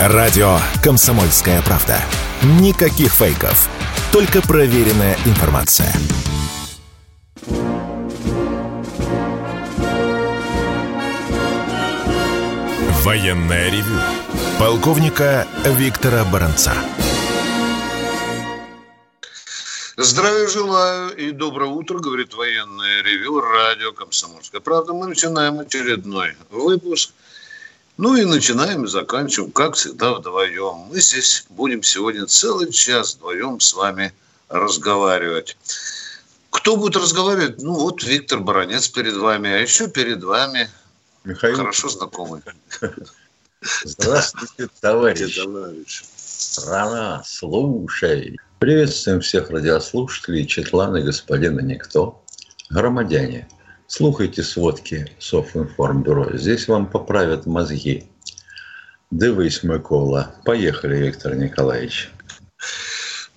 Радио «Комсомольская правда». Никаких фейков. Только проверенная информация. Военная ревю. Полковника Виктора Баранца. Здравия желаю и доброе утро, говорит военное ревю радио «Комсомольская правда». Мы начинаем очередной выпуск. Ну и начинаем и заканчиваем, как всегда, вдвоем. Мы здесь будем сегодня целый час вдвоем с вами разговаривать. Кто будет разговаривать? Ну вот Виктор Баранец перед вами, а еще перед вами Михаил. хорошо знакомый. Здравствуйте, товарищ. Страна, слушай. Приветствуем всех радиослушателей, Четлана, господина Никто, громадяне. Слухайте сводки Софинформбюро. Здесь вам поправят мозги. Дивись, Микола. Поехали, Виктор Николаевич.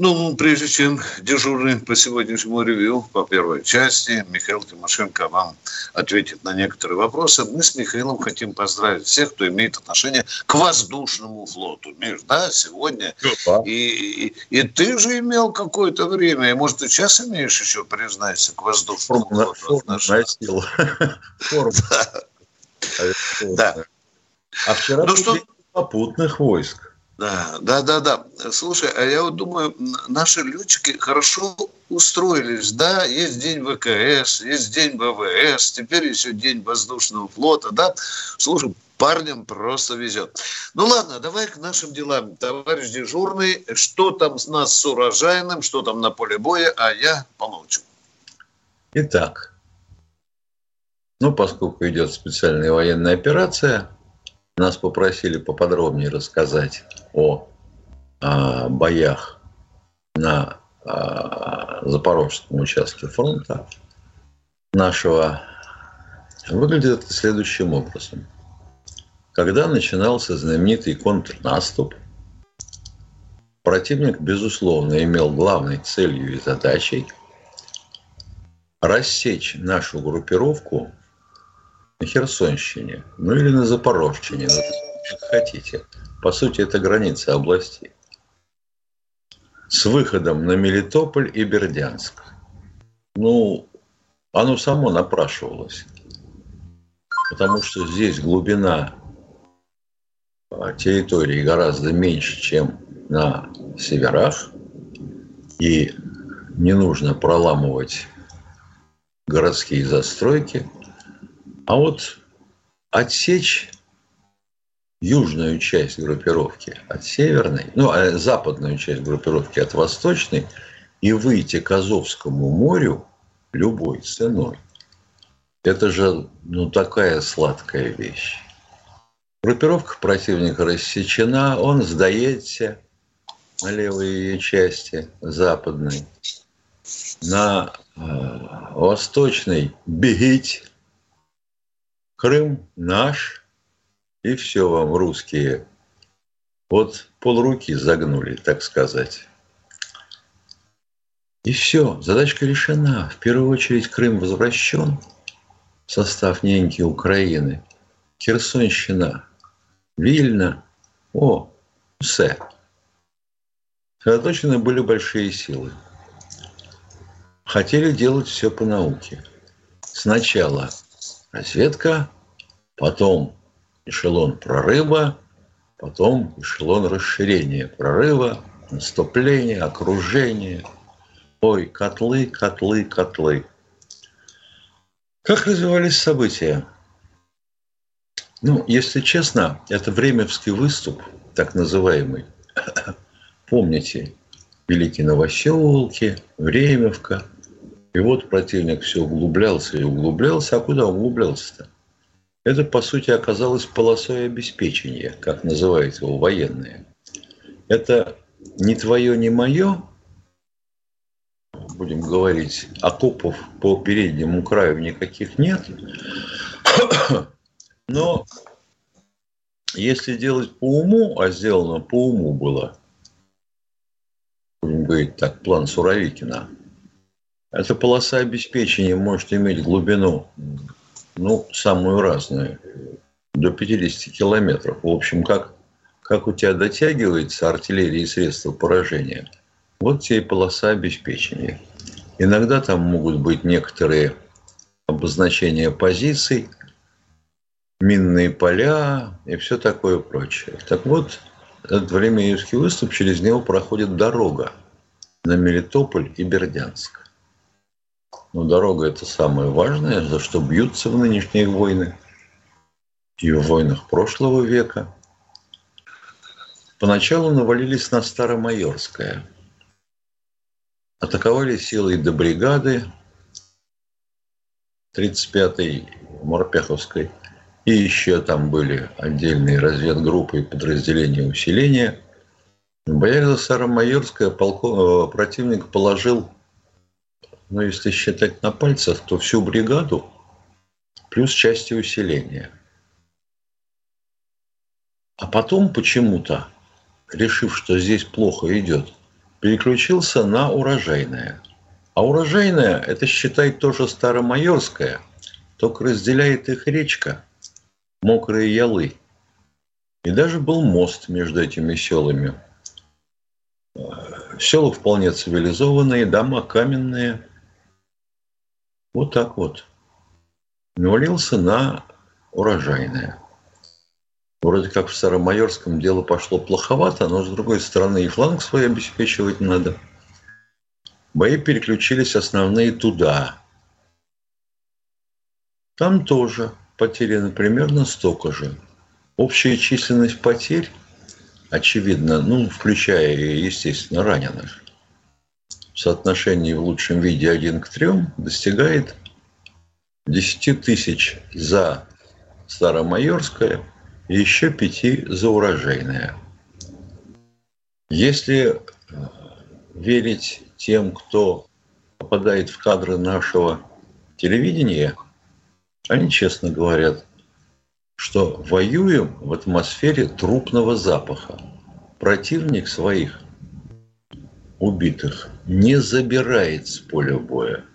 Ну, прежде чем дежурный по сегодняшнему ревью, по первой части, Михаил Тимошенко вам ответит на некоторые вопросы. Мы с Михаилом хотим поздравить всех, кто имеет отношение к воздушному флоту. Миш, да, сегодня. Да. И, и, и ты же имел какое-то время, и, может, ты сейчас имеешь еще, признайся, к воздушному Форму, флоту. Форму Форму. Да. А вчера ну, что... попутных войск. Да, да, да, да. Слушай, а я вот думаю, наши летчики хорошо устроились, да, есть день ВКС, есть день ВВС, теперь еще день воздушного флота, да. Слушай, парням просто везет. Ну ладно, давай к нашим делам. Товарищ дежурный, что там с нас с урожайным, что там на поле боя, а я помолчу. Итак, ну, поскольку идет специальная военная операция, нас попросили поподробнее рассказать о, о боях на о, запорожском участке фронта нашего выглядит следующим образом. Когда начинался знаменитый контрнаступ, противник, безусловно, имел главной целью и задачей рассечь нашу группировку на Херсонщине, ну или на Запорожщине, ну, как хотите. По сути, это граница областей. С выходом на Мелитополь и Бердянск. Ну, оно само напрашивалось. Потому что здесь глубина а, территории гораздо меньше, чем на северах. И не нужно проламывать городские застройки – а вот отсечь южную часть группировки от северной, ну, а западную часть группировки от восточной и выйти к Азовскому морю любой ценой. Это же, ну, такая сладкая вещь. Группировка противника рассечена, он сдается левой ее части, западной. На э, восточной бегить Крым наш, и все вам, русские. Вот полруки загнули, так сказать. И все, задачка решена. В первую очередь Крым возвращен в состав неньки Украины. Херсонщина, Вильна, о, все. Сосредоточены были большие силы. Хотели делать все по науке. Сначала разведка, потом эшелон прорыва, потом эшелон расширения прорыва, наступления, окружения. Ой, котлы, котлы, котлы. Как развивались события? Ну, если честно, это времевский выступ, так называемый. Помните, Великие Новоселки, Времевка – и вот противник все углублялся и углублялся. А куда углублялся-то? Это, по сути, оказалось полосой обеспечения, как называют его военные. Это не твое, не мое, будем говорить, окопов по переднему краю никаких нет. Но если делать по уму, а сделано по уму было, будем говорить так, план Суровикина – эта полоса обеспечения может иметь глубину, ну, самую разную, до 50 километров. В общем, как как у тебя дотягивается артиллерия и средства поражения, вот тебе и полоса обеспечения. Иногда там могут быть некоторые обозначения позиций, минные поля и все такое прочее. Так вот, этот Временевский выступ, через него проходит дорога на Мелитополь и Бердянск. Но дорога – это самое важное, за что бьются в нынешние войны и в войнах прошлого века. Поначалу навалились на Старомайорское. Атаковали силой до бригады 35-й Морпеховской. И еще там были отдельные разведгруппы и подразделения усиления. Боях за Старомайорское полко... Э, противник положил, ну, если считать на пальцах, то всю бригаду плюс части усиления – а потом почему-то, решив, что здесь плохо идет, переключился на урожайное. А урожайное – это, считай, тоже старомайорское, только разделяет их речка, мокрые ялы. И даже был мост между этими селами. Села вполне цивилизованные, дома каменные. Вот так вот. Навалился на урожайное. Вроде как в Старомайорском дело пошло плоховато, но с другой стороны и фланг свой обеспечивать надо. Бои переключились основные туда. Там тоже потеряно примерно столько же. Общая численность потерь, очевидно, ну, включая, естественно, раненых, соотношении в лучшем виде 1 к 3 достигает 10 тысяч за Старомайорское – и еще пяти за урожайное. Если э, верить тем, кто попадает в кадры нашего телевидения, они честно говорят, что воюем в атмосфере трупного запаха. Противник своих убитых не забирает с поля боя.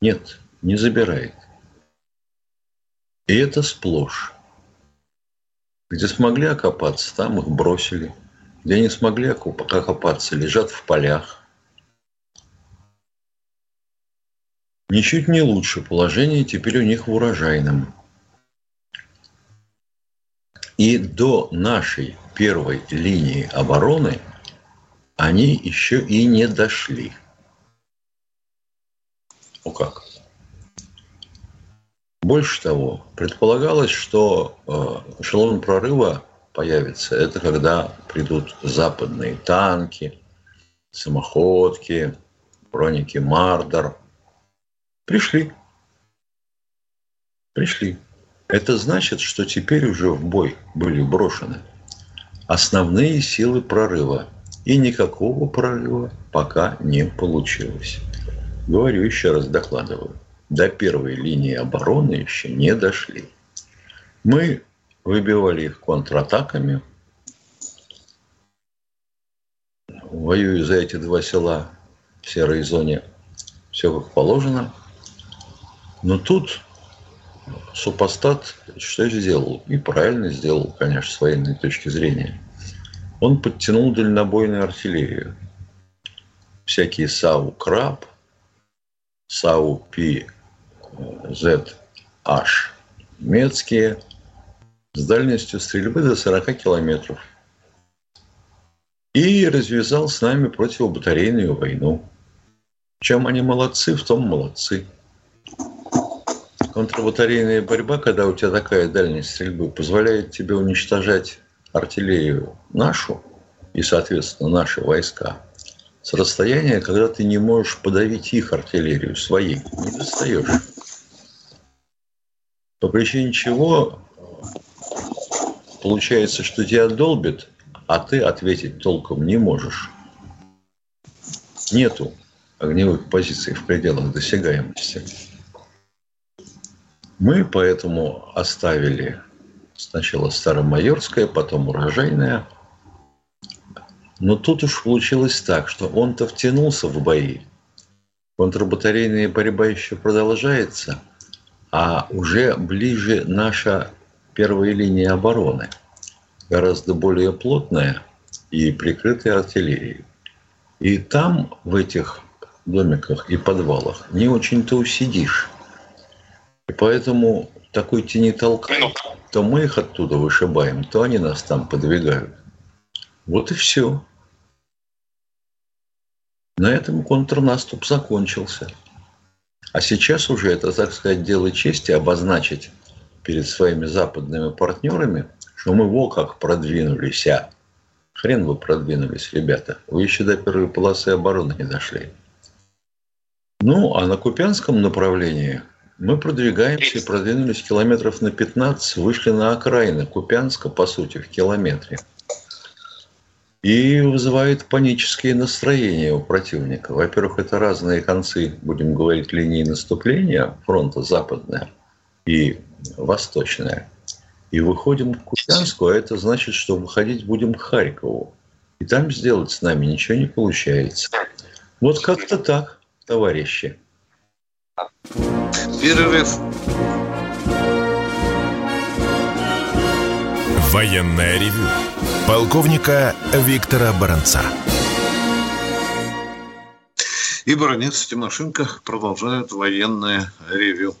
Нет, не забирает. И это сплошь. Где смогли окопаться, там их бросили. Где не смогли окопаться, лежат в полях. Ничуть не лучше положение теперь у них в урожайном. И до нашей первой линии обороны они еще и не дошли. О как? Больше того, предполагалось, что э, эшелон прорыва появится. Это когда придут западные танки, самоходки, броники Мардер. Пришли. Пришли. Это значит, что теперь уже в бой были брошены основные силы прорыва. И никакого прорыва пока не получилось. Говорю еще раз, докладываю до первой линии обороны еще не дошли. Мы выбивали их контратаками, воюя за эти два села в серой зоне, все как положено. Но тут супостат что сделал? И правильно сделал, конечно, с военной точки зрения. Он подтянул дальнобойную артиллерию. Всякие САУ «Краб», САУ «Пи» ZH немецкие с дальностью стрельбы до 40 километров. И развязал с нами противобатарейную войну. Чем они молодцы, в том молодцы. Контрбатарейная борьба, когда у тебя такая дальность стрельбы, позволяет тебе уничтожать артиллерию нашу и, соответственно, наши войска с расстояния, когда ты не можешь подавить их артиллерию своей. Не достаешь. По причине чего получается, что тебя долбит, а ты ответить толком не можешь. Нету огневых позиций в пределах досягаемости. Мы поэтому оставили сначала Старомайорское, потом Урожайное. Но тут уж получилось так, что он-то втянулся в бои. Контрбатарейная борьба еще продолжается – а уже ближе наша первая линия обороны. гораздо более плотная и прикрытая артиллерией. И там, в этих домиках и подвалах, не очень-то усидишь. И поэтому такой тени толкай, то мы их оттуда вышибаем, то они нас там подвигают. Вот и все. На этом контрнаступ закончился. А сейчас уже это, так сказать, дело чести обозначить перед своими западными партнерами, что мы во как продвинулись. А. Хрен вы продвинулись, ребята. Вы еще до первой полосы обороны не дошли. Ну, а на Купянском направлении мы продвигаемся и продвинулись километров на 15, вышли на окраины Купянска, по сути, в километре. И вызывает панические настроения у противника. Во-первых, это разные концы, будем говорить, линии наступления фронта западная и восточная. И выходим к Купянску, а это значит, что выходить будем к Харькову. И там сделать с нами ничего не получается. Вот как-то так, товарищи. Перерыв. Военная ревю. Полковника Виктора Баранца. И Баранец Тимошенко продолжают военное ревю.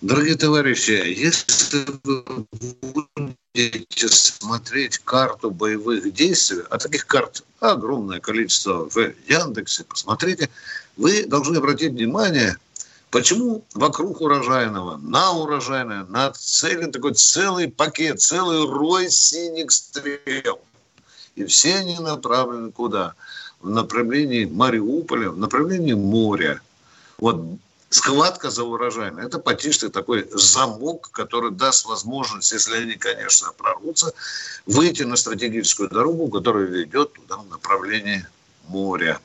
Дорогие товарищи, если вы будете смотреть карту боевых действий, а таких карт огромное количество в Яндексе, посмотрите, вы должны обратить внимание – Почему вокруг урожайного, на урожайное, нацелен такой целый пакет, целый рой синих стрел? И все они направлены куда? В направлении Мариуполя, в направлении моря. Вот схватка за урожайное – это почти такой замок, который даст возможность, если они, конечно, прорвутся, выйти на стратегическую дорогу, которая ведет туда в направлении моря.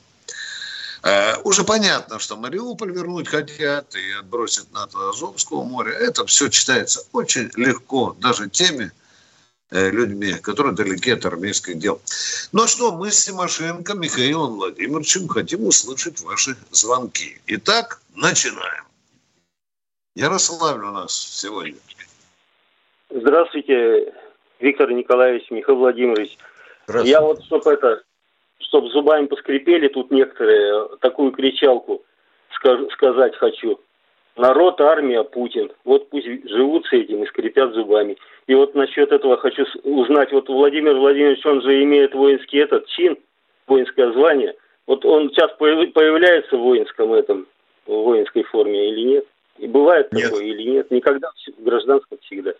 Э, уже понятно, что Мариуполь вернуть хотят и отбросить на Азовского моря. Это все читается очень легко, даже теми э, людьми, которые далеки от армейских дел. Ну что, мы с Тимошенко Михаилом Владимировичем хотим услышать ваши звонки. Итак, начинаем. Ярославль у нас сегодня. Здравствуйте, Виктор Николаевич, Михаил Владимирович. Я вот, чтобы это, чтобы зубами поскрипели тут некоторые, такую кричалку скаж, сказать хочу. Народ, армия, Путин. Вот пусть живут с этим и скрипят зубами. И вот насчет этого хочу узнать. Вот Владимир Владимирович, он же имеет воинский этот чин, воинское звание. Вот он сейчас появляется в воинском этом, в воинской форме или нет? И бывает нет. такое или нет? Никогда в гражданском всегда.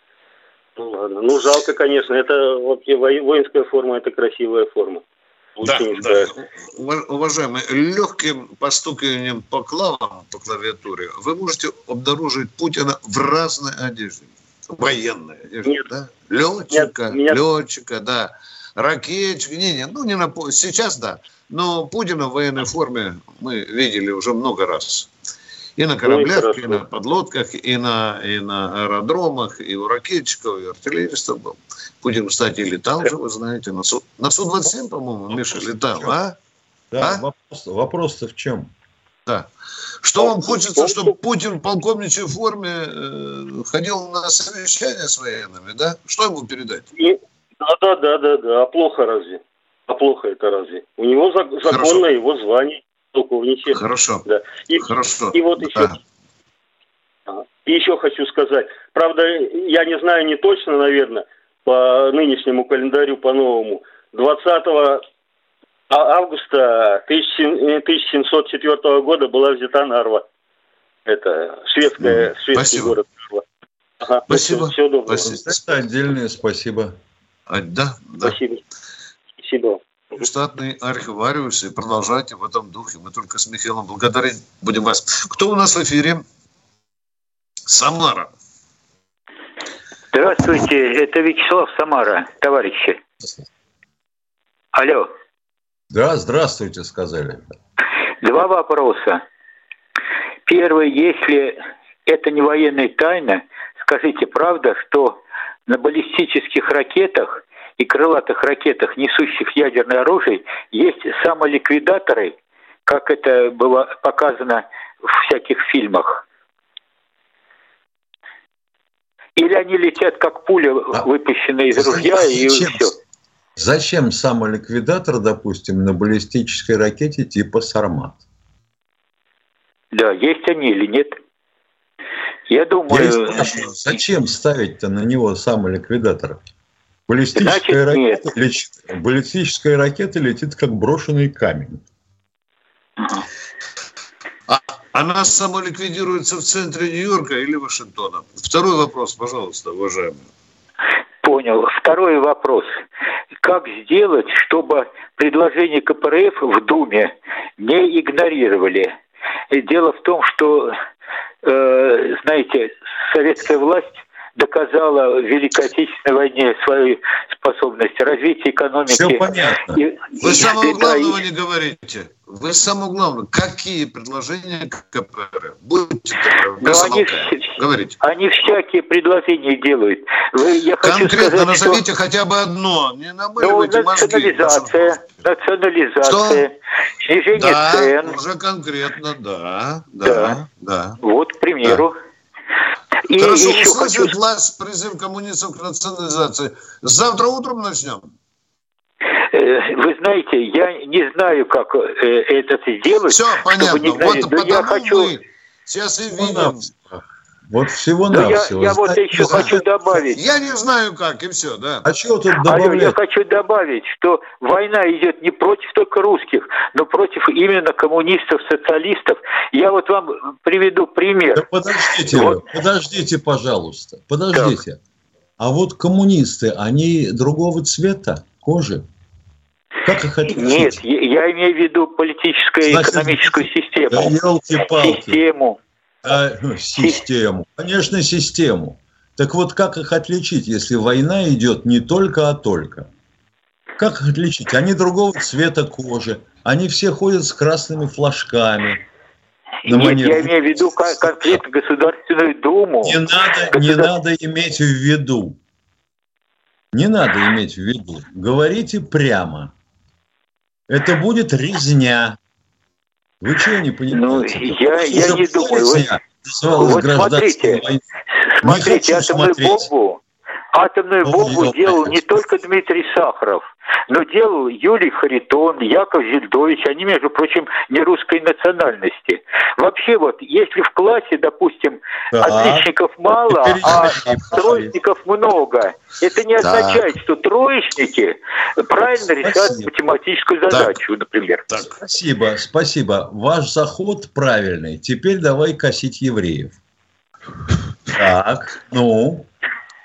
Ну ладно. Ну жалко, конечно. Это вообще воинская форма, это красивая форма. Да, да. Уважаемый, легким постукиванием по клавам, по клавиатуре, вы можете обнаружить Путина в разной одежде. Военной одежде, нет. да? Летчика, нет, летчика, да. Ракетчик, не, не, ну не на сейчас, да. Но Путина в военной форме мы видели уже много раз. И на кораблях, ну, и, и на подлодках, и на, и на аэродромах, и у ракетчиков, и артиллеристов был. Путин, кстати, летал же, вы знаете, на, Су, на Су-27, по-моему, Миша летал, а? Да, а? вопрос, вопрос-то в чем? Да. Что вам хочется, чтобы Путин в полковничьей форме э, ходил на совещания с военными, да? Что ему передать? Да, да, да, да, да. А плохо разве? А плохо это разве? У него законное Хорошо. его звание полковничье. Хорошо. Да. И, Хорошо. И вот еще, да. и еще хочу сказать. Правда, я не знаю не точно, наверное, по нынешнему календарю, по новому. 20 а, августа 1704 года была взята Нарва. Это шведская, шведский спасибо. город Нарва. Ага, спасибо. Все, доброго. Спасибо. Это отдельное спасибо. А, да, да. Спасибо. Спасибо. Штатный архивариус и продолжайте в этом духе. Мы только с Михаилом благодарим будем вас. Кто у нас в эфире? Самара. Здравствуйте, это Вячеслав Самара, товарищи. Алло. Да, здравствуйте, сказали. Два вопроса. Первый, если это не военная тайна, скажите, правда, что на баллистических ракетах и крылатых ракетах, несущих ядерное оружие, есть самоликвидаторы, как это было показано в всяких фильмах? Или они летят как пуля, а, выпущенная из ружья, и все? Зачем самоликвидатор, допустим, на баллистической ракете типа «Сармат»? Да, есть они или нет? Я думаю... Я зачем ставить-то на него самоликвидатор? Баллистическая, Значит, ракета летит, баллистическая ракета летит как брошенный камень. А, она самоликвидируется в центре Нью-Йорка или Вашингтона? Второй вопрос, пожалуйста, уважаемый. Понял. Второй вопрос. Как сделать, чтобы предложение КПРФ в Думе не игнорировали? Дело в том, что, э, знаете, советская власть доказала в Великой Отечественной войне свою способность развития экономики. Все понятно. И, Вы и, самого да, главного и... не говорите. Вы самое главное, какие предложения КПРФ? Будьте ну, они, говорите. Они всякие предложения делают. Вы, я Конкретно сказать, назовите что... хотя бы одно. Не намыливайте ну, национализация, мозги. Национализация, что? снижение да, цен. уже конкретно, да. Да, да. да. Вот, к примеру. Да. И Хорошо, еще услышит хочу... власть призыв коммунистов к национализации. Завтра утром начнем. Э, вы знаете, я не знаю, как э, это сделать. Все, понятно. Не вот Но я хочу... мы сейчас и видим. Вот всего на я, всего. Я вот еще хочу добавить. Я не знаю как, и все, да. А что тут добавлять? Алло, я хочу добавить, что война идет не против только русских, но против именно коммунистов, социалистов. Я вот вам приведу пример. Да подождите, вот. подождите, пожалуйста, подождите. Так. А вот коммунисты, они другого цвета кожи? Как их отличить? Нет, я, я имею в виду политическую и экономическую систему. Да елки-палки. Систему. Ну, систему. Конечно, систему. Так вот, как их отличить, если война идет не только, а только? Как их отличить? Они другого цвета кожи. Они все ходят с красными флажками. Нет, манер... я имею в виду конкретно Государственную Думу. Не надо, Государ... не надо иметь в виду. Не надо иметь в виду. Говорите прямо. Это будет резня. Вы чего не понимаете? Ну, я, я не думаю. Вот, вот смотрите, смотрите, атомную бомбу, атомную бомбу делал не только Дмитрий Сахаров, но делал Юрий Харитон, Яков Зельдович, они, между прочим, не русской национальности. Вообще вот, если в классе, допустим, да. отличников мало, а троечников много, это не означает, да. что троечники правильно решают математическую задачу, так. например. Так. Спасибо, спасибо. Ваш заход правильный. Теперь давай косить евреев. Так, ну,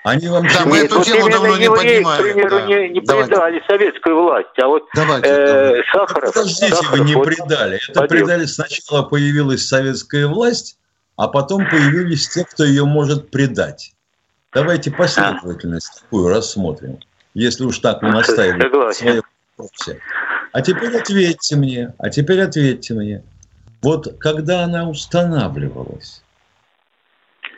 они вам да, мы эту вот тему давно не поднимали. К примеру, да. не, не предали советскую власть, а вот давайте, э, Сахаров... Подождите, Сахаров, вы не вот предали. Это подел. предали сначала появилась советская власть, а потом появились те, кто ее может предать. Давайте последовательность а. такую рассмотрим, если уж так вы настаиваете в своем вопросе. А теперь ответьте мне, а теперь ответьте мне. Вот когда она устанавливалась,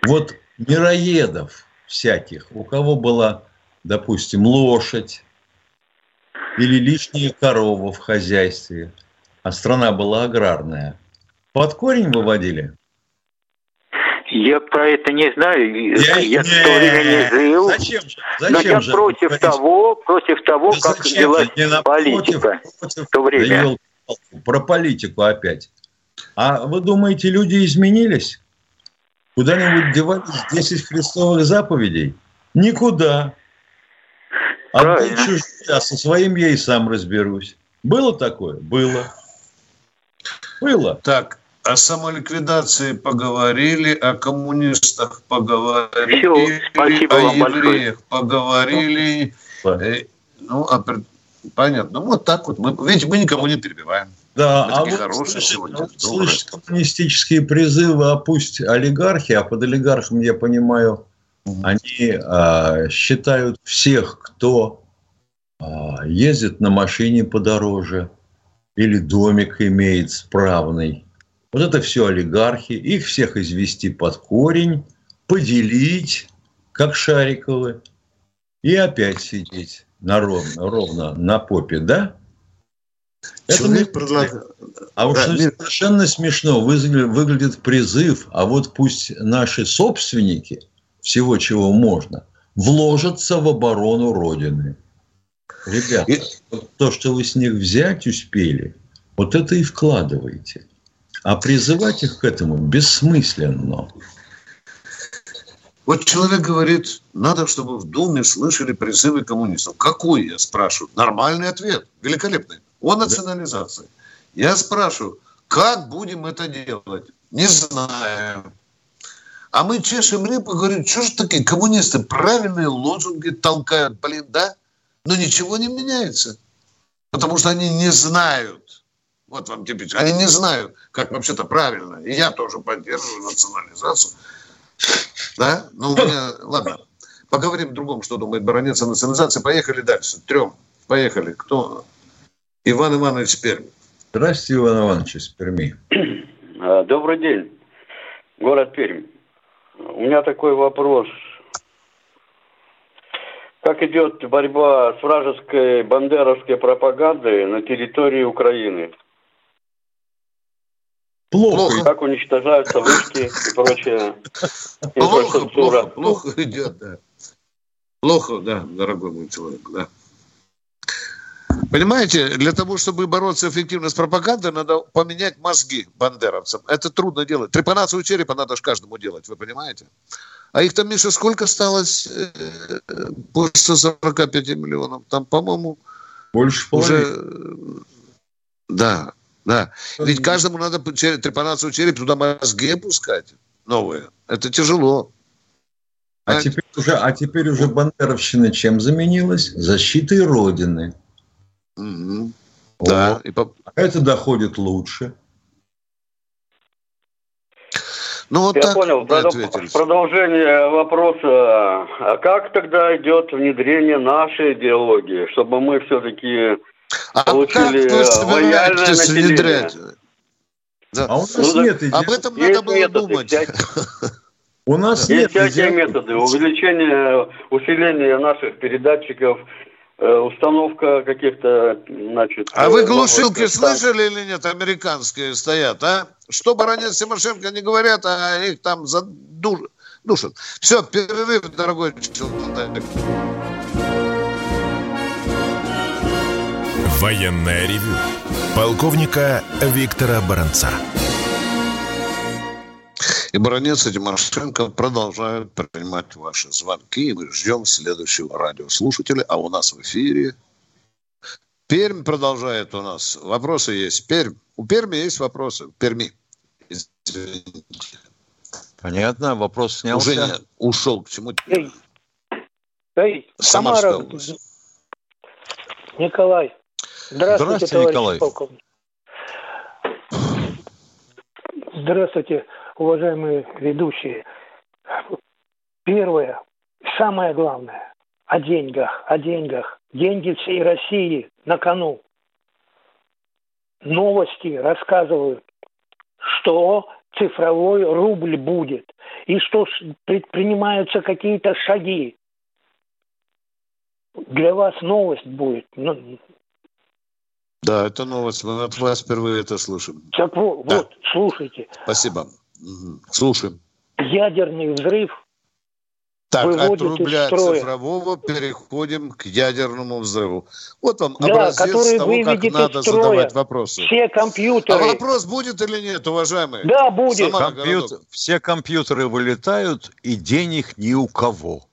вот мироедов, всяких, у кого была, допустим, лошадь или лишняя корова в хозяйстве, а страна была аграрная, под корень выводили? Я про это не знаю. Я, я не, в то время не жил. Зачем же? Зачем но я же против того, против того, да как велась политика против, в то время. Да, про политику опять. А вы думаете, люди изменились? Куда-нибудь девались 10 христовых заповедей? Никуда. А чужие, а со своим я и сам разберусь. Было такое? Было. Было. Так, о самоликвидации поговорили, о коммунистах поговорили, Все, спасибо о евреях большое. поговорили. Э, ну, а, понятно. Ну, вот так вот. Мы, видите, мы никого не перебиваем. Да, а вот хорошие сегодня. Слышать коммунистические призывы, а пусть олигархи, а под олигархом я понимаю, угу. они а, считают всех, кто а, ездит на машине подороже или домик имеет справный. Вот это все олигархи, их всех извести под корень, поделить, как Шариковы, и опять сидеть на ровно, ровно на попе, да? Человек Это предлагает... А уж да, совершенно смешно выглядит, выглядит призыв, а вот пусть наши собственники всего, чего можно, вложатся в оборону Родины. Ребята, вот то, что вы с них взять успели, вот это и вкладывайте. А призывать их к этому бессмысленно. Вот человек говорит, надо, чтобы в Думе слышали призывы коммунистов. Какой, я спрашиваю? Нормальный ответ, великолепный. О национализации. Я спрашиваю, как будем это делать? Не знаю. А мы чешем репу и говорим, что же такие коммунисты правильные лозунги толкают, блин, да? Но ничего не меняется. Потому что они не знают. Вот вам типично. Они не знают, как вообще-то правильно. И я тоже поддерживаю национализацию. Да? Ну, меня... Ладно. Поговорим о другом, что думает баронец о национализации. Поехали дальше. Трем. Поехали. Кто? Иван Иванович Пермь. Здравствуйте, Иван Иванович из Перми. А, добрый день. Город Пермь. У меня такой вопрос. Как идет борьба с вражеской бандеровской пропагандой на территории Украины? Плохо. Как уничтожаются вышки и прочее Плохо, плохо, плохо идет, да. Плохо, да, дорогой мой человек, да. Понимаете, для того, чтобы бороться эффективно с пропагандой, надо поменять мозги бандеровцам. Это трудно делать. Трепанацию черепа надо же каждому делать, вы понимаете? А их там, Миша, сколько осталось э, после 45 миллионов? Там, по-моему, Больше уже... Да, да. Ведь каждому надо трепанацию черепа, туда мозги опускать новые. Это тяжело. А, а теперь уже, а теперь уже бандеровщина чем заменилась? Защитой Родины. Угу. Да. И по... А это доходит лучше. Ну, вот Я так понял. Продол- продолжение вопроса. А как тогда идет внедрение нашей идеологии, чтобы мы все-таки а получили как вы лояльное население? внедрять? Да. А у нас ну, нет идеи. Об этом надо было методы, думать. У нас есть нет всякие методы. Увеличение, усиление наших передатчиков – Э, установка каких-то, значит... А вы э, глушилки слышали или нет, американские стоят, а? Что баронец Тимошенко не говорят, а их там задушат. Душат. Все, перерыв, дорогой человек. Военная ревю. Полковника Виктора Баранца и баронец и Тимошенко продолжают принимать ваши звонки. И мы ждем следующего радиослушателя. А у нас в эфире Пермь продолжает у нас. Вопросы есть. Пермь. У Перми есть вопросы. Перми. Извините. Понятно, вопрос снялся. Уже не, ушел к чему Эй, эй Самара, Николай. Здравствуйте, Здравствуйте Николай. полковник. Здравствуйте уважаемые ведущие, первое, самое главное, о деньгах, о деньгах. Деньги всей России на кону. Новости рассказывают, что цифровой рубль будет, и что предпринимаются какие-то шаги. Для вас новость будет. Ну, да, это новость. Мы от вас впервые это слышим. Так вот, да. вот слушайте. Спасибо. Слушаем. Ядерный взрыв так, от рубля цифрового переходим к ядерному взрыву. Вот вам да, образец того, как надо задавать вопросы. Все компьютеры. А вопрос будет или нет, уважаемые? Да, будет. Компьютер, все компьютеры вылетают, и денег ни у кого.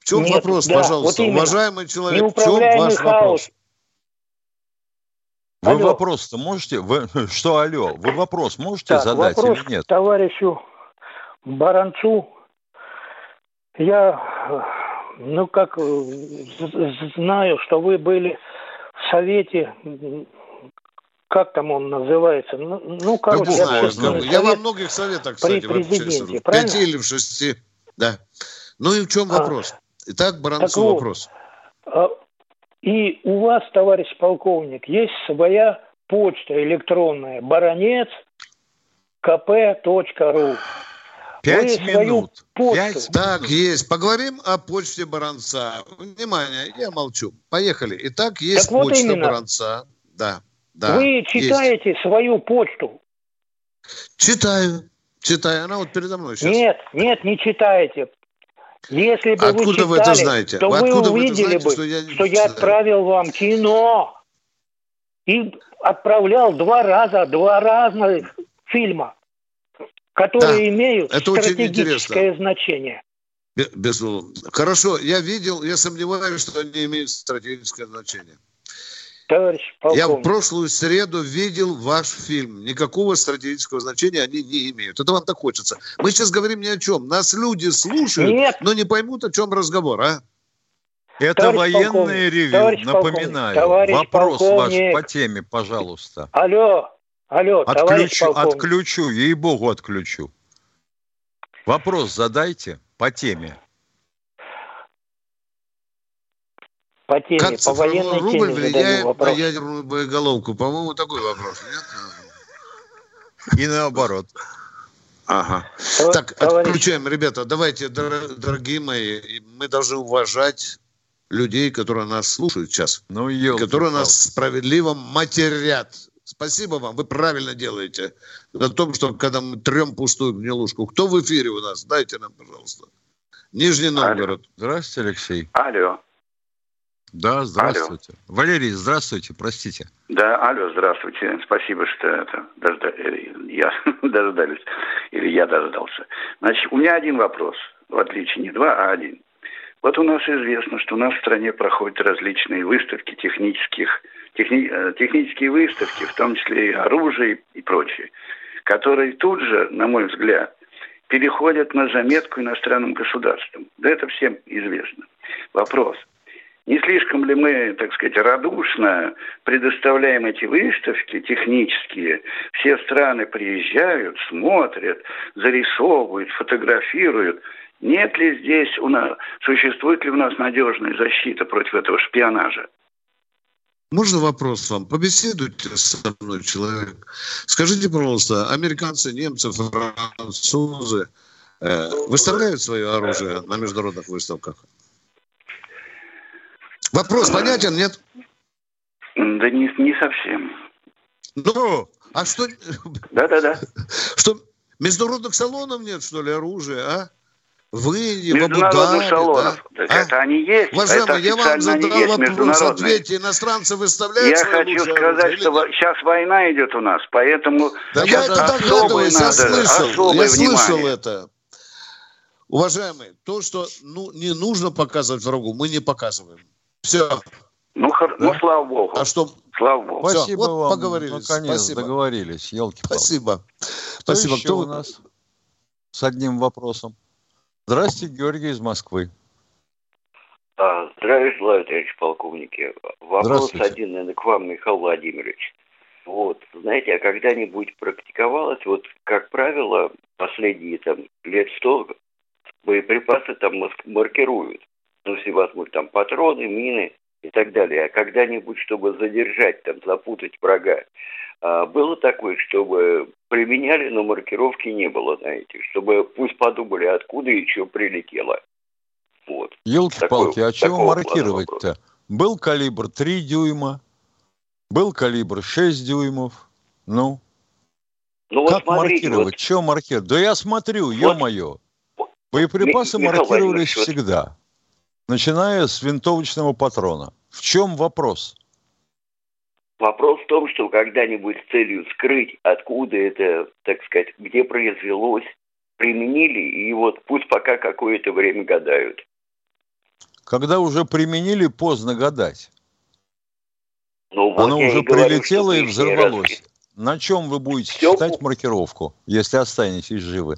В чем нет, вопрос, да, пожалуйста, вот уважаемый человек, в чем ваш хаос. вопрос? Вы алло. вопрос-то можете? Вы, что, алло, вы вопрос можете так, задать вопрос или нет? товарищу Баранцу. Я, ну, как знаю, что вы были в Совете, как там он называется? Ну, ну короче, я, знаю, знаю. я во многих советах, кстати, при президенте, в пяти или в шести. Да. Ну и в чем а, вопрос? Итак, Баранцу вот, вопрос. А, и у вас, товарищ полковник, есть своя почта электронная баронец kp.ru. Пять минут. Пять так, есть. Поговорим о почте Баранца. Внимание, я молчу. Поехали. Итак, есть так почта вот Баранца. Да, да. Вы читаете есть. свою почту? Читаю. Читаю. Она вот передо мной сейчас. Нет, нет, не читаете. Если бы откуда вы, читали, вы это знаете? то вы, вы увидели знаете, бы, что я, что я отправил вам кино и отправлял два раза, два разных фильма, которые да, имеют это стратегическое значение. Безусловно. Хорошо, я видел, я сомневаюсь, что они имеют стратегическое значение. Товарищ полковник. Я в прошлую среду видел ваш фильм. Никакого стратегического значения они не имеют. Это вам так хочется. Мы сейчас говорим ни о чем. Нас люди слушают, Нет. но не поймут, о чем разговор, а? Это товарищ военный ревю, товарищ напоминаю. Товарищ Вопрос полковник. ваш по теме, пожалуйста. Алло, алло, отключу, отключу, ей-богу, отключу. Вопрос задайте по теме. По теме, как по военной рубль теме влияет на ядерную боеголовку? По-моему, такой вопрос, нет? И наоборот. Ага. Так, отключаем, ребята. Давайте, дорогие мои, мы должны уважать людей, которые нас слушают сейчас, ну, которые нас справедливо матерят. Спасибо вам, вы правильно делаете. На том, что когда мы трем пустую гнилушку. Кто в эфире у нас? Дайте нам, пожалуйста. Нижний Новгород. Алло. Здравствуйте, Алексей. Алло. Да, здравствуйте. Алло. Валерий, здравствуйте, простите. Да, алло, здравствуйте. Спасибо, что это дожда... Э, я дождались. Или я дождался. Значит, у меня один вопрос. В отличие не два, а один. Вот у нас известно, что у нас в стране проходят различные выставки технических, техни, э, технические выставки, в том числе и оружие и прочее, которые тут же, на мой взгляд, переходят на заметку иностранным государствам. Да это всем известно. Вопрос. Не слишком ли мы, так сказать, радушно предоставляем эти выставки технические? Все страны приезжают, смотрят, зарисовывают, фотографируют – нет ли здесь у нас, существует ли у нас надежная защита против этого шпионажа? Можно вопрос вам? Побеседуйте со мной, человек. Скажите, пожалуйста, американцы, немцы, французы э, выставляют свое оружие на международных выставках? Вопрос понятен, нет? Да не, не совсем. Ну, а что... Да-да-да. Что, международных салонов нет, что ли, оружия, а? Вы в Международных салонов. Да? Это а? они есть. Уважаемый, это я вам задал вопрос, ответьте, иностранцы выставляют Я хочу сказать, что или... сейчас война идет у нас, поэтому да я это догадываюсь, я слышал, я слышал это. Уважаемый, то, что ну, не нужно показывать врагу, мы не показываем. Все. Ну, хор... Ну, да? ну слава богу. А что? Слава богу. Спасибо Все, вот вам. Поговорили. Наконец Спасибо. договорились. Елки Спасибо. Кто Спасибо. Кто у нас с одним вопросом? Здравствуйте, Георгий из Москвы. А, здравия желаю, товарищ полковники. Вопрос один, наверное, к вам, Михаил Владимирович. Вот, знаете, а когда-нибудь практиковалось, вот, как правило, последние там лет сто боеприпасы там маркируют. Ну, всевозможные там патроны, мины и так далее. А когда-нибудь, чтобы задержать, там, запутать врага, а, было такое, чтобы применяли, но маркировки не было, знаете, чтобы пусть подумали, откуда и что прилетело. Вот. Елки-палки, а чего маркировать-то? Был калибр 3 дюйма, был калибр 6 дюймов. Ну, ну как вот смотрите, маркировать? Вот... Что маркировать? Да я смотрю, вот, ё-моё. Боеприпасы Михаил маркировались всегда, начиная с винтовочного патрона. В чем вопрос? Вопрос в том, что когда-нибудь с целью скрыть, откуда это, так сказать, где произвелось, применили, и вот пусть пока какое-то время гадают. Когда уже применили, поздно гадать. Ну, вот Оно уже и прилетело и взорвалось. На чем вы будете Все... читать маркировку, если останетесь живы?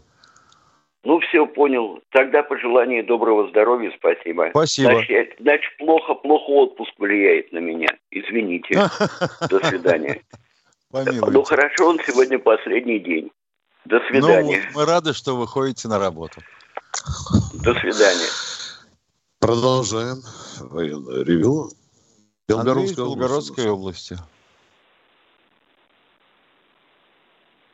Ну, все понял. Тогда пожелание доброго здоровья, спасибо. Спасибо. Значит, значит плохо, плохо отпуск влияет на меня. Извините. До свидания. Помилуйте. Ну, хорошо, он сегодня последний день. До ну, свидания. Ну, мы рады, что вы ходите на работу. До свидания. Продолжаем военное ревю. Белгородской, Белгородской области. области.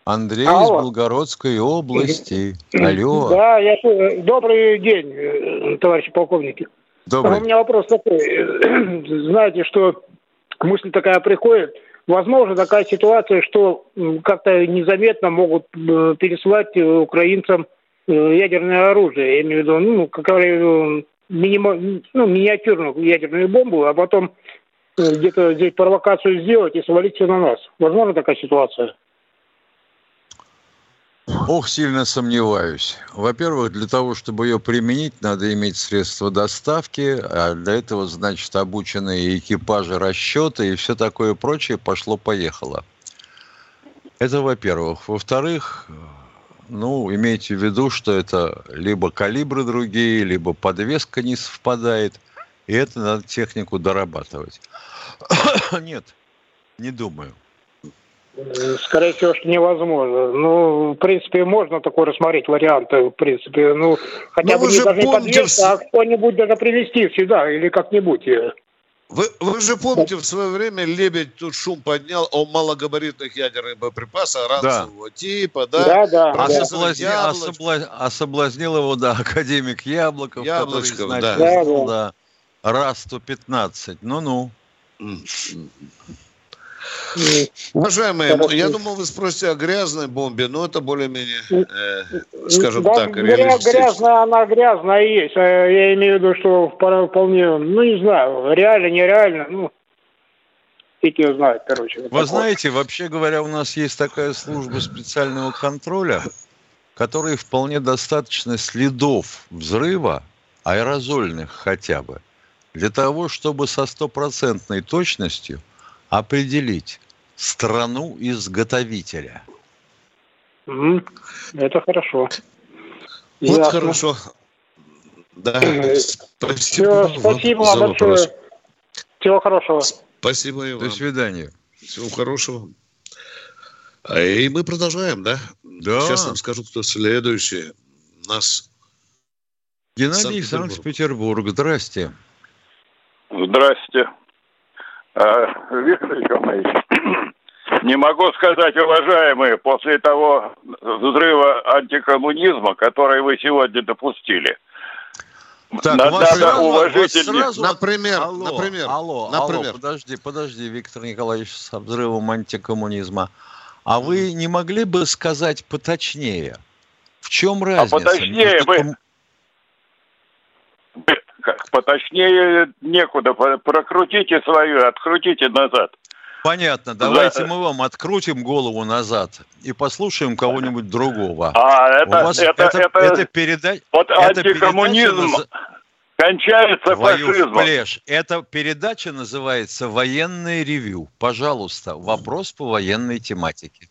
Андрей Алло. из Белгородской области. Алло. Да, я, добрый день, э, товарищи полковники. Добрый. У меня вопрос такой. Знаете, что мысль такая приходит, возможно такая ситуация, что как-то незаметно могут э, пересылать украинцам ядерное оружие, я имею в виду, ну, как говорю, минима, ну, миниатюрную ядерную бомбу, а потом где-то здесь провокацию сделать и свалить все на нас. Возможно такая ситуация? Ох, сильно сомневаюсь. Во-первых, для того, чтобы ее применить, надо иметь средства доставки, а для этого, значит, обученные экипажи, расчеты и все такое прочее пошло-поехало. Это во-первых. Во-вторых, ну, имейте в виду, что это либо калибры другие, либо подвеска не совпадает, и это надо технику дорабатывать. Нет, не думаю. Скорее всего, что невозможно. Ну, в принципе, можно такой рассмотреть варианты, в принципе. Ну, хотя ну, бы не даже помните... подвеска, а кто-нибудь даже привезти сюда или как-нибудь. Вы, вы же помните, в свое время Лебедь тут шум поднял о малогабаритных ядерных боеприпасах ранцевого да. типа, да? Да, да. А, соблазни, а, соблазн, а соблазнил его, да, академик Яблоков, Яблочков, который, значит, да. да, да. РАС-115. Ну-ну. Уважаемые, я думал, вы спросите о грязной бомбе, но это более-менее, э, скажем да, так, Грязная, она грязная есть. А я имею в виду, что вполне, ну, не знаю, реально, нереально, ну, фиг его знает, короче. Вы такое. знаете, вообще говоря, у нас есть такая служба специального контроля, которой вполне достаточно следов взрыва, аэрозольных хотя бы, для того, чтобы со стопроцентной точностью – определить страну изготовителя. Это хорошо. Вот Ясно. хорошо. Да. Спасибо, Все, спасибо за большое. Вопрос. Всего хорошего. Спасибо и вам. До свидания. Всего хорошего. А, и мы продолжаем, да? Да. Сейчас нам скажу, кто следующий. Нас Геннадий Санкт-Петербург. Здрасте. Здрасте. А, Виктор Николаевич, не могу сказать, уважаемые, после того взрыва антикоммунизма, который вы сегодня допустили, так, надо, надо сразу, уважительнее. Сразу... Например, алло, например, алло, например. Алло, подожди, подожди, Виктор Николаевич, с взрывом антикоммунизма. А вы не могли бы сказать поточнее, в чем а разница? А поточнее вы, поточнее некуда. Прокрутите свою, открутите назад. Понятно. Давайте да. мы вам открутим голову назад и послушаем кого-нибудь другого. А, это, У вас это, это, это, это переда... Вот это антикоммунизм передача... кончается Твою фашизмом. Плешь. Эта передача называется «Военный ревю». Пожалуйста, вопрос по военной тематике.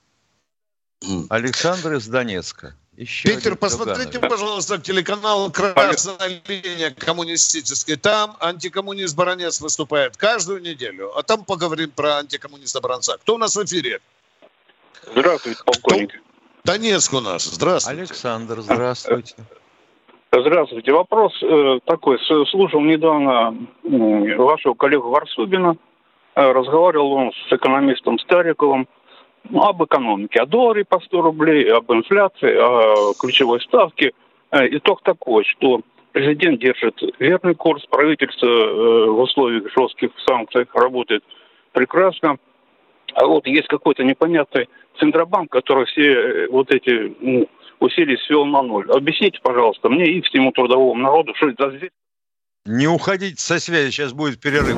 Александр из Донецка. Еще Питер, посмотрите, Туганов. пожалуйста, телеканал «Красная линия коммунистический». Там антикоммунист Баранец выступает каждую неделю. А там поговорим про антикоммуниста Баранца. Кто у нас в эфире? Здравствуйте, полковник. Донецк у нас. Здравствуйте. Александр, здравствуйте. Здравствуйте. Вопрос э, такой. Слушал недавно э, вашего коллегу Варсубина. Э, разговаривал он с экономистом Стариковым ну, об экономике, о долларе по 100 рублей, об инфляции, о ключевой ставке. Э, итог такой, что президент держит верный курс, правительство э, в условиях жестких санкций работает прекрасно. А вот есть какой-то непонятный Центробанк, который все э, вот эти ну, усилия свел на ноль. Объясните, пожалуйста, мне и всему трудовому народу, что это за Не уходите со связи, сейчас будет перерыв.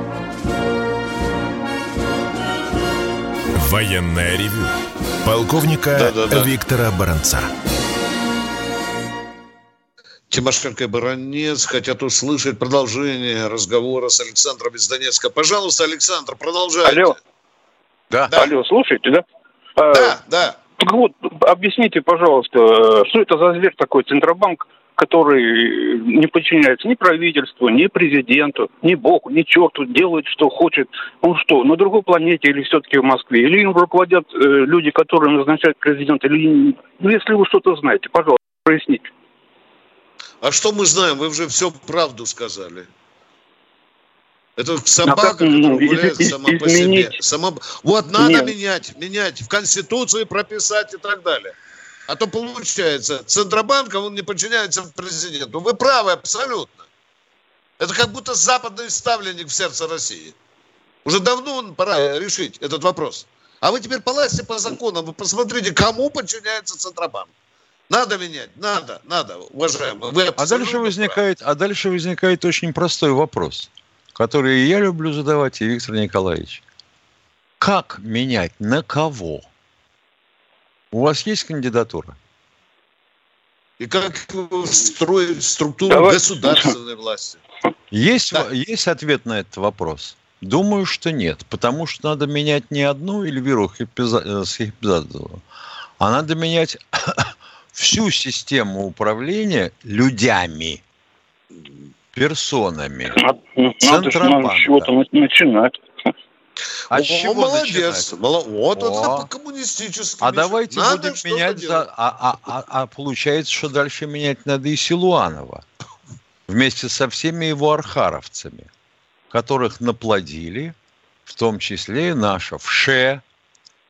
Военное ревю полковника да, да, да. Виктора Баранца. Тимошенко и Баранец хотят услышать продолжение разговора с Александром из Донецка. Пожалуйста, Александр, продолжайте. Алло. Да. да. Алло, слушайте, да? Да, а, да. Так вот, объясните, пожалуйста, что это за зверь такой Центробанк, который не подчиняется ни правительству, ни президенту, ни Богу, ни черту, делает, что хочет. Он что, на другой планете или все-таки в Москве? Или им руководят э, люди, которые назначают президента? Или... Ну, если вы что-то знаете, пожалуйста, проясните. А что мы знаем? Вы уже все правду сказали. Это собака, а ну, гуляет из, сама изменить? по себе. Сама... Вот надо Нет. менять, менять, в Конституции прописать и так далее. А то получается, Центробанк, он не подчиняется президенту. Вы правы абсолютно. Это как будто западный ставленник в сердце России. Уже давно пора решить этот вопрос. А вы теперь полазьте по законам, вы посмотрите, кому подчиняется Центробанк. Надо менять, надо, надо, уважаемые. Вы а дальше возникает, а дальше возникает очень простой вопрос, который я люблю задавать, и Виктор Николаевич. Как менять на кого? У вас есть кандидатура? И как строить структуру Давай. государственной власти? Есть, да. есть ответ на этот вопрос? Думаю, что нет, потому что надо менять не одну Эльвиру Хипзадову, а надо менять всю систему управления людьми, персонами. Надо, надо с чего-то начинать. А О, чего молодец. Вот О. это по-коммунистически. А давайте надо будем менять за... А, а, а, а получается, что дальше менять надо и Силуанова. Вместе со всеми его архаровцами, которых наплодили, в том числе и наша ВШЕ,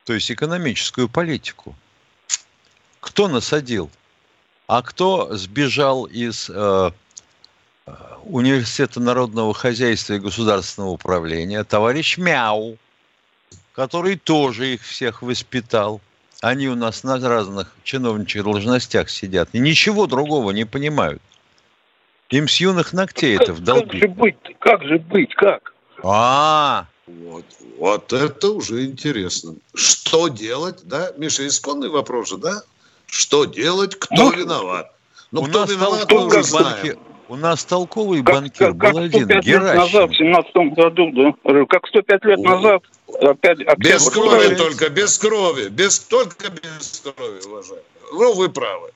то есть экономическую политику. Кто насадил? А кто сбежал из э, э, Университета народного хозяйства и государственного управления? Товарищ Мяу, который тоже их всех воспитал. Они у нас на разных чиновничьих должностях сидят и ничего другого не понимают. Им с юных ногтей как, это вдолбить. Как же быть? Как же быть? Как? А, вот, вот это уже интересно. Что делать, да? Миша, исконный вопрос же, да? Что делать, кто ну, виноват? Ну, кто виноват, мы уже знаем. У нас толковый как, банкир как, был как один, Геращин. назад, в 17 году, да, как 105 лет назад. Опять, без крови только, без крови, без, только без крови, уважаемые. Ну, вы правы.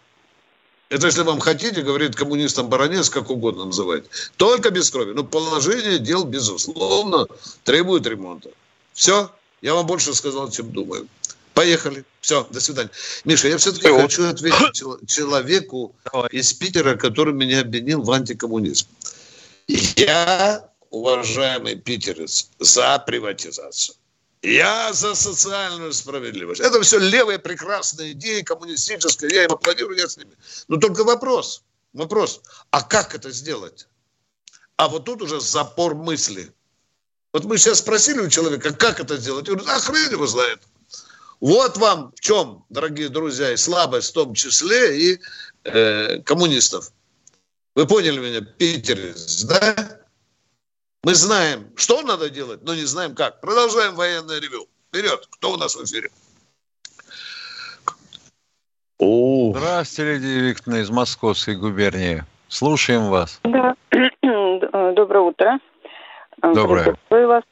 Это если вам хотите, говорит коммунистам баронец, как угодно называть. Только без крови. Но положение дел, безусловно, требует ремонта. Все, я вам больше сказал, чем думаю. Поехали. Все, до свидания. Миша, я все-таки Все. хочу ответить человеку Давай. из Питера, который меня обвинил в антикоммунизме. Я, уважаемый питерец, за приватизацию. Я за социальную справедливость. Это все левые прекрасные идеи, коммунистические. Я им аплодирую, я с ними. Но только вопрос, вопрос, а как это сделать? А вот тут уже запор мысли. Вот мы сейчас спросили у человека, как это сделать. Он говорит, а его знает. Вот вам в чем, дорогие друзья, и слабость в том числе и э, коммунистов. Вы поняли меня, питерец, да? Мы знаем, что надо делать, но не знаем как. Продолжаем военное ревю. Вперед, кто у нас в эфире? О. Здравствуйте, Лидия Викторовна из Московской губернии. Слушаем вас. Да. Доброе утро. Доброе. Приветствую вас.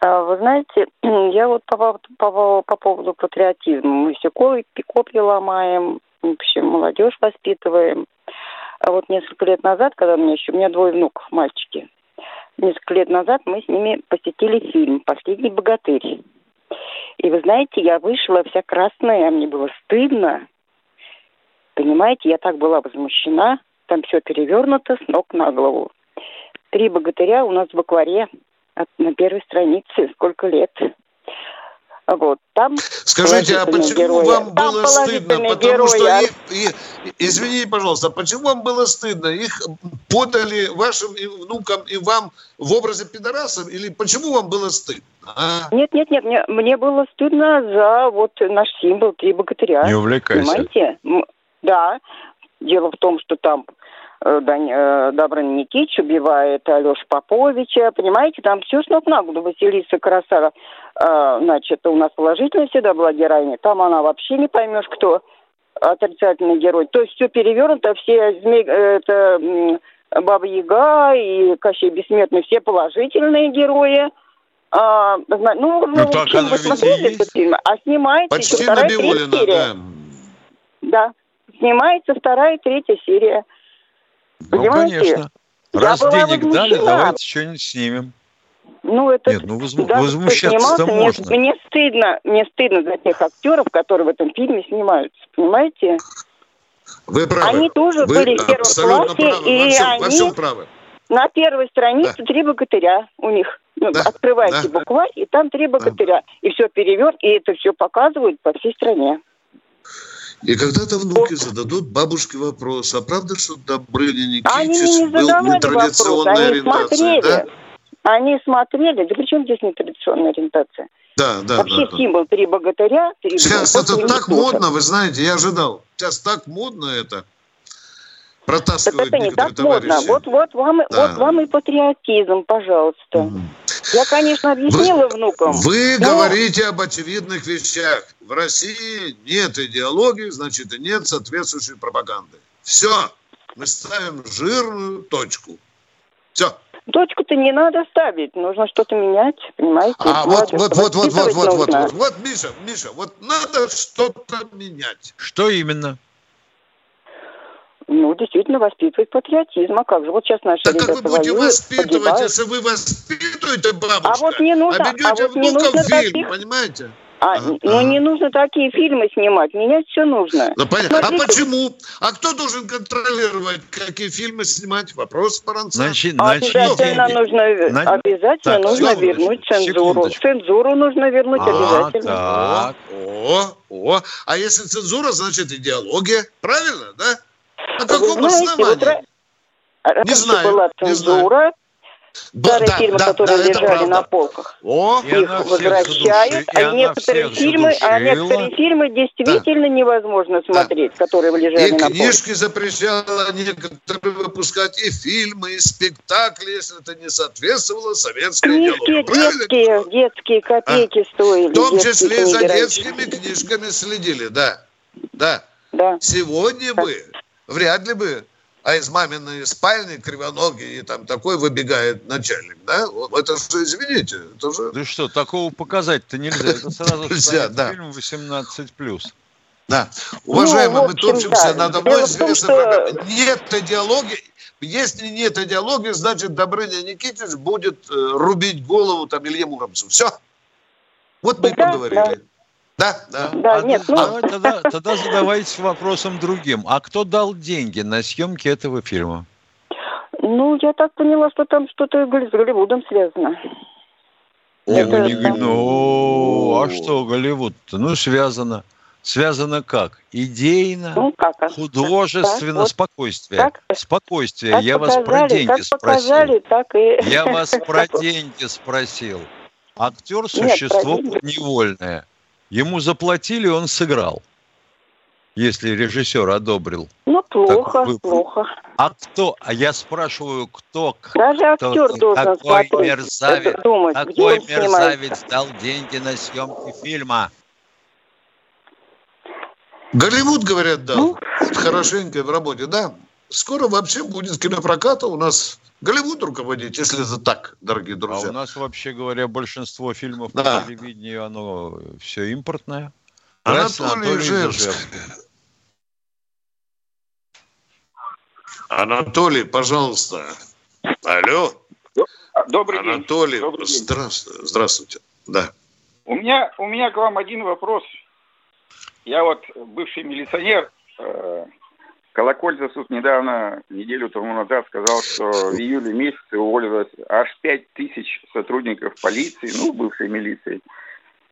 А, вы знаете, я вот по, по, по поводу патриотизма. Мы все копья ломаем, в общем, молодежь воспитываем. А вот несколько лет назад, когда у меня еще, у меня двое внуков, мальчики, несколько лет назад мы с ними посетили фильм «Последний богатырь». И вы знаете, я вышла вся красная, мне было стыдно. Понимаете, я так была возмущена. Там все перевернуто с ног на голову. Три богатыря у нас в акваре на первой странице сколько лет. Вот, там Скажите, а почему герои. вам там было стыдно? Потому герои. что их, и, извините, пожалуйста, почему вам было стыдно? Их подали вашим и внукам и вам в образе пидорасов? Или почему вам было стыдно? А? Нет, нет, нет, мне, мне было стыдно за вот наш символ три богатыря. Не увлекайся. Понимаете? Да. Дело в том, что там Э, э, Добрын Никитич убивает Алеша Поповича, понимаете, там все с ног на голову, Василиса Красава, э, значит, у нас положительная всегда была героиня, там она вообще не поймешь, кто отрицательный герой, то есть все перевернуто, все змей, это Баба Яга и Кощей Бессмертный, все положительные герои, а, ну, ну, так фильм, вы смотрели этот фильм? А снимается Почти вторая, третья серия. Да. да, снимается вторая и третья серия. Ну, конечно. Раз денег дали, давайте что-нибудь снимем. Ну, это... Нет, ну возму... возмущаться-то можно. Мне, мне стыдно, мне стыдно за тех актеров, которые в этом фильме снимаются, понимаете? Вы правы. Они тоже Вы были в первом классе, правы. и во всем, они во всем правы. на первой странице да. три богатыря у них. Ну, да. Открываете да. букварь, и там три богатыря. Да. И все переверт, и это все показывают по всей стране. И когда-то внуки зададут бабушке вопрос, а правда, что Добрыня Никитич не был нетрадиционной ориентации? Да? Они смотрели, да при чем здесь нетрадиционная ориентация? Да, да, Вообще да, символ три богатыря. Три Сейчас богатыря, это так модно, вы знаете, я ожидал. Сейчас так модно это. Протаскивают так это не так модно. Вот, вот, вам, да. вот вам и патриотизм, пожалуйста. Угу. Я, конечно, объяснила вы, внукам. Вы но... говорите об очевидных вещах. В России нет идеологии, значит, и нет соответствующей пропаганды. Все. Мы ставим жирную точку. Все. Точку-то не надо ставить, нужно что-то менять, понимаете? А вот, вот, вот, вот, вот, вот, вот, вот, вот, Миша, Миша, вот надо что-то менять. Что именно? Ну, действительно, воспитывать патриотизм. А как же? Вот сейчас наши так ребята как вы будете воюют, воспитывать, погибают. если вы воспитываете бабушка, а вот не нужно, а а вот не нужно фильм, таких... понимаете? А, Ага, ну, ага. не нужно такие фильмы снимать, менять все нужно. Ну, понятно. А Смотрите, почему? А кто должен контролировать, какие фильмы снимать? Вопрос Паранца. Значит, Обязательно начните- нужно, На- обязательно Так, нужно вернуть цензуру. секундочку. Цензуру нужно вернуть А, обязательно. так. О, о. А если цензура, значит идеология. Правильно, да? На Вы каком знаете, вот основании? ра- раньше знаю, была не цензура, Да, старые да, фильмы, да, которые да, лежали правда. на полках. О, И их возвращают, и а некоторые фильмы, а некоторые фильмы действительно невозможно смотреть, которые лежали и на полках. книжки запрещала некоторые выпускать, и фильмы, и спектакли, если это не соответствовало советской Книжки идеологии. Правильно? детские, детские копейки стоили. В том числе и за раньше. детскими книжками следили, да. Да. Да. Сегодня бы, вряд ли бы, а из маминой спальни кривоногий и там такой выбегает начальник, да? Это же, извините, это же... Да что, такого показать-то нельзя. Это сразу Нельзя, да. фильм 18+. Да. Уважаемые, Ну, мы топчемся да. над одной известной что-. Нет идеологии. Если нет идеологии, значит, Добрыня Никитич будет э, рубить голову там Илье Муромцу. Все. Вот мы и Да, поговорили. Да, да. Да, А нет, ну, давай тогда, тогда задавайте вопросом другим. А кто дал деньги на съемки этого фильма? ну, я так поняла, что там что-то с Голливудом связано. Не, ну, Это не, там- ну, а что Голливуд-то? Ну, связано. Связано как? Идейно, Ну, как? а? художественно, Так, спокойствие. Так, Спокойствие. как Я вас про показали, деньги как спросил. показали, так и... Я вас про деньги спросил. Актер существо подневольное. Ему заплатили, он сыграл. Если режиссер одобрил. Ну, плохо, плохо. А кто? А я спрашиваю, кто? Даже кто- актер должен какой мерзавец, думать, какой мерзавец дал деньги на съемки фильма? Голливуд, говорят, дал. Ну. Хорошенько в работе, да. Скоро вообще будет кинопроката у нас Голливуд руководить, если это так, дорогие А друзья. у нас, вообще говоря, большинство фильмов Да. по телевидению, оно все импортное. Анатолий Ижевск. Анатолий, пожалуйста. Алло. Добрый день. Анатолий, день. здравствуйте. Здравствуйте. Да. У меня, у меня к вам один вопрос. Я вот бывший милиционер. Э, Колокольцев тут недавно, неделю тому назад, сказал, что в июле месяце уволилось аж 5 тысяч сотрудников полиции, ну, бывшей милиции.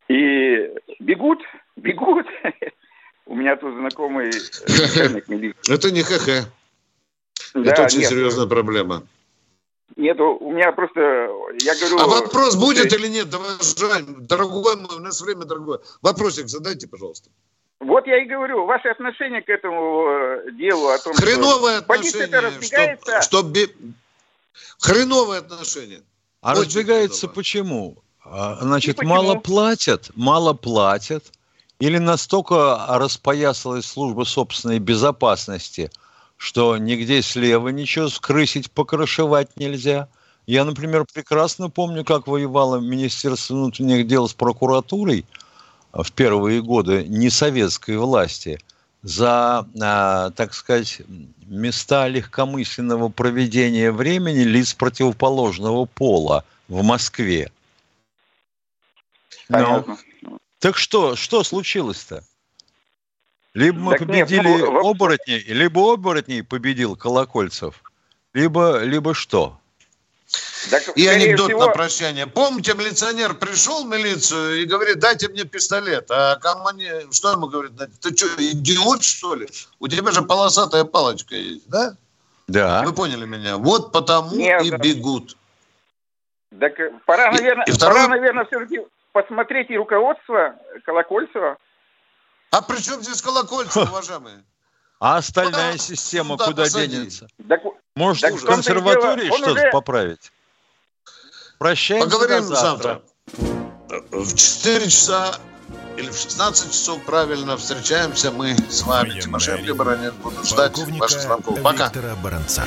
И бегут, бегут. У меня тут знакомый э, начальник милиции. Это не ХХ. Это очень серьезная проблема. Нет, у меня просто, я говорю... А вопрос будет э, или нет, уважаемый, дорогой мой, у нас время дорогое. Вопросик задайте, пожалуйста. Вот я и говорю, ваше отношение к этому э, делу о том, Хреновое что отношение, разбегается. чтоб, чтоб Хреновое отношение. А Очень разбегается хреново. почему? А, Значит, почему? мало платят, мало платят, или настолько распоясалась служба собственной безопасности, что нигде слева ничего скрысить, покрошевать нельзя. Я, например, прекрасно помню, как воевало Министерство внутренних дел с прокуратурой в первые годы несоветской власти. за, а, так сказать, места легкомысленного проведения времени лиц противоположного пола в Москве. Ну, так что, что случилось-то? Либо мы так победили нет, ну, оборотней, либо оборотней победил Колокольцев, либо, либо что? Так, и анекдот всего... на прощание. Помните, милиционер пришел в милицию и говорит, дайте мне пистолет. А командир, что ему говорит? Ты что, идиот, что ли? У тебя же полосатая палочка есть, да? Да. Вы поняли меня? Вот потому Нет, и да. бегут. Так пора, наверное, и, и второй... пора, наверное, все-таки посмотреть и руководство Колокольцева. А при чем здесь Колокольцев, уважаемые? А остальная куда, система куда, куда денется? Так, Может, так в консерватории что-то уже... поправить? Прощаемся Поговорим завтра. завтра. В 4 часа или в 16 часов правильно встречаемся мы с вами. Тимошенко Баранец. Буду ждать ваших звонков. Пока. Виктора Баранца.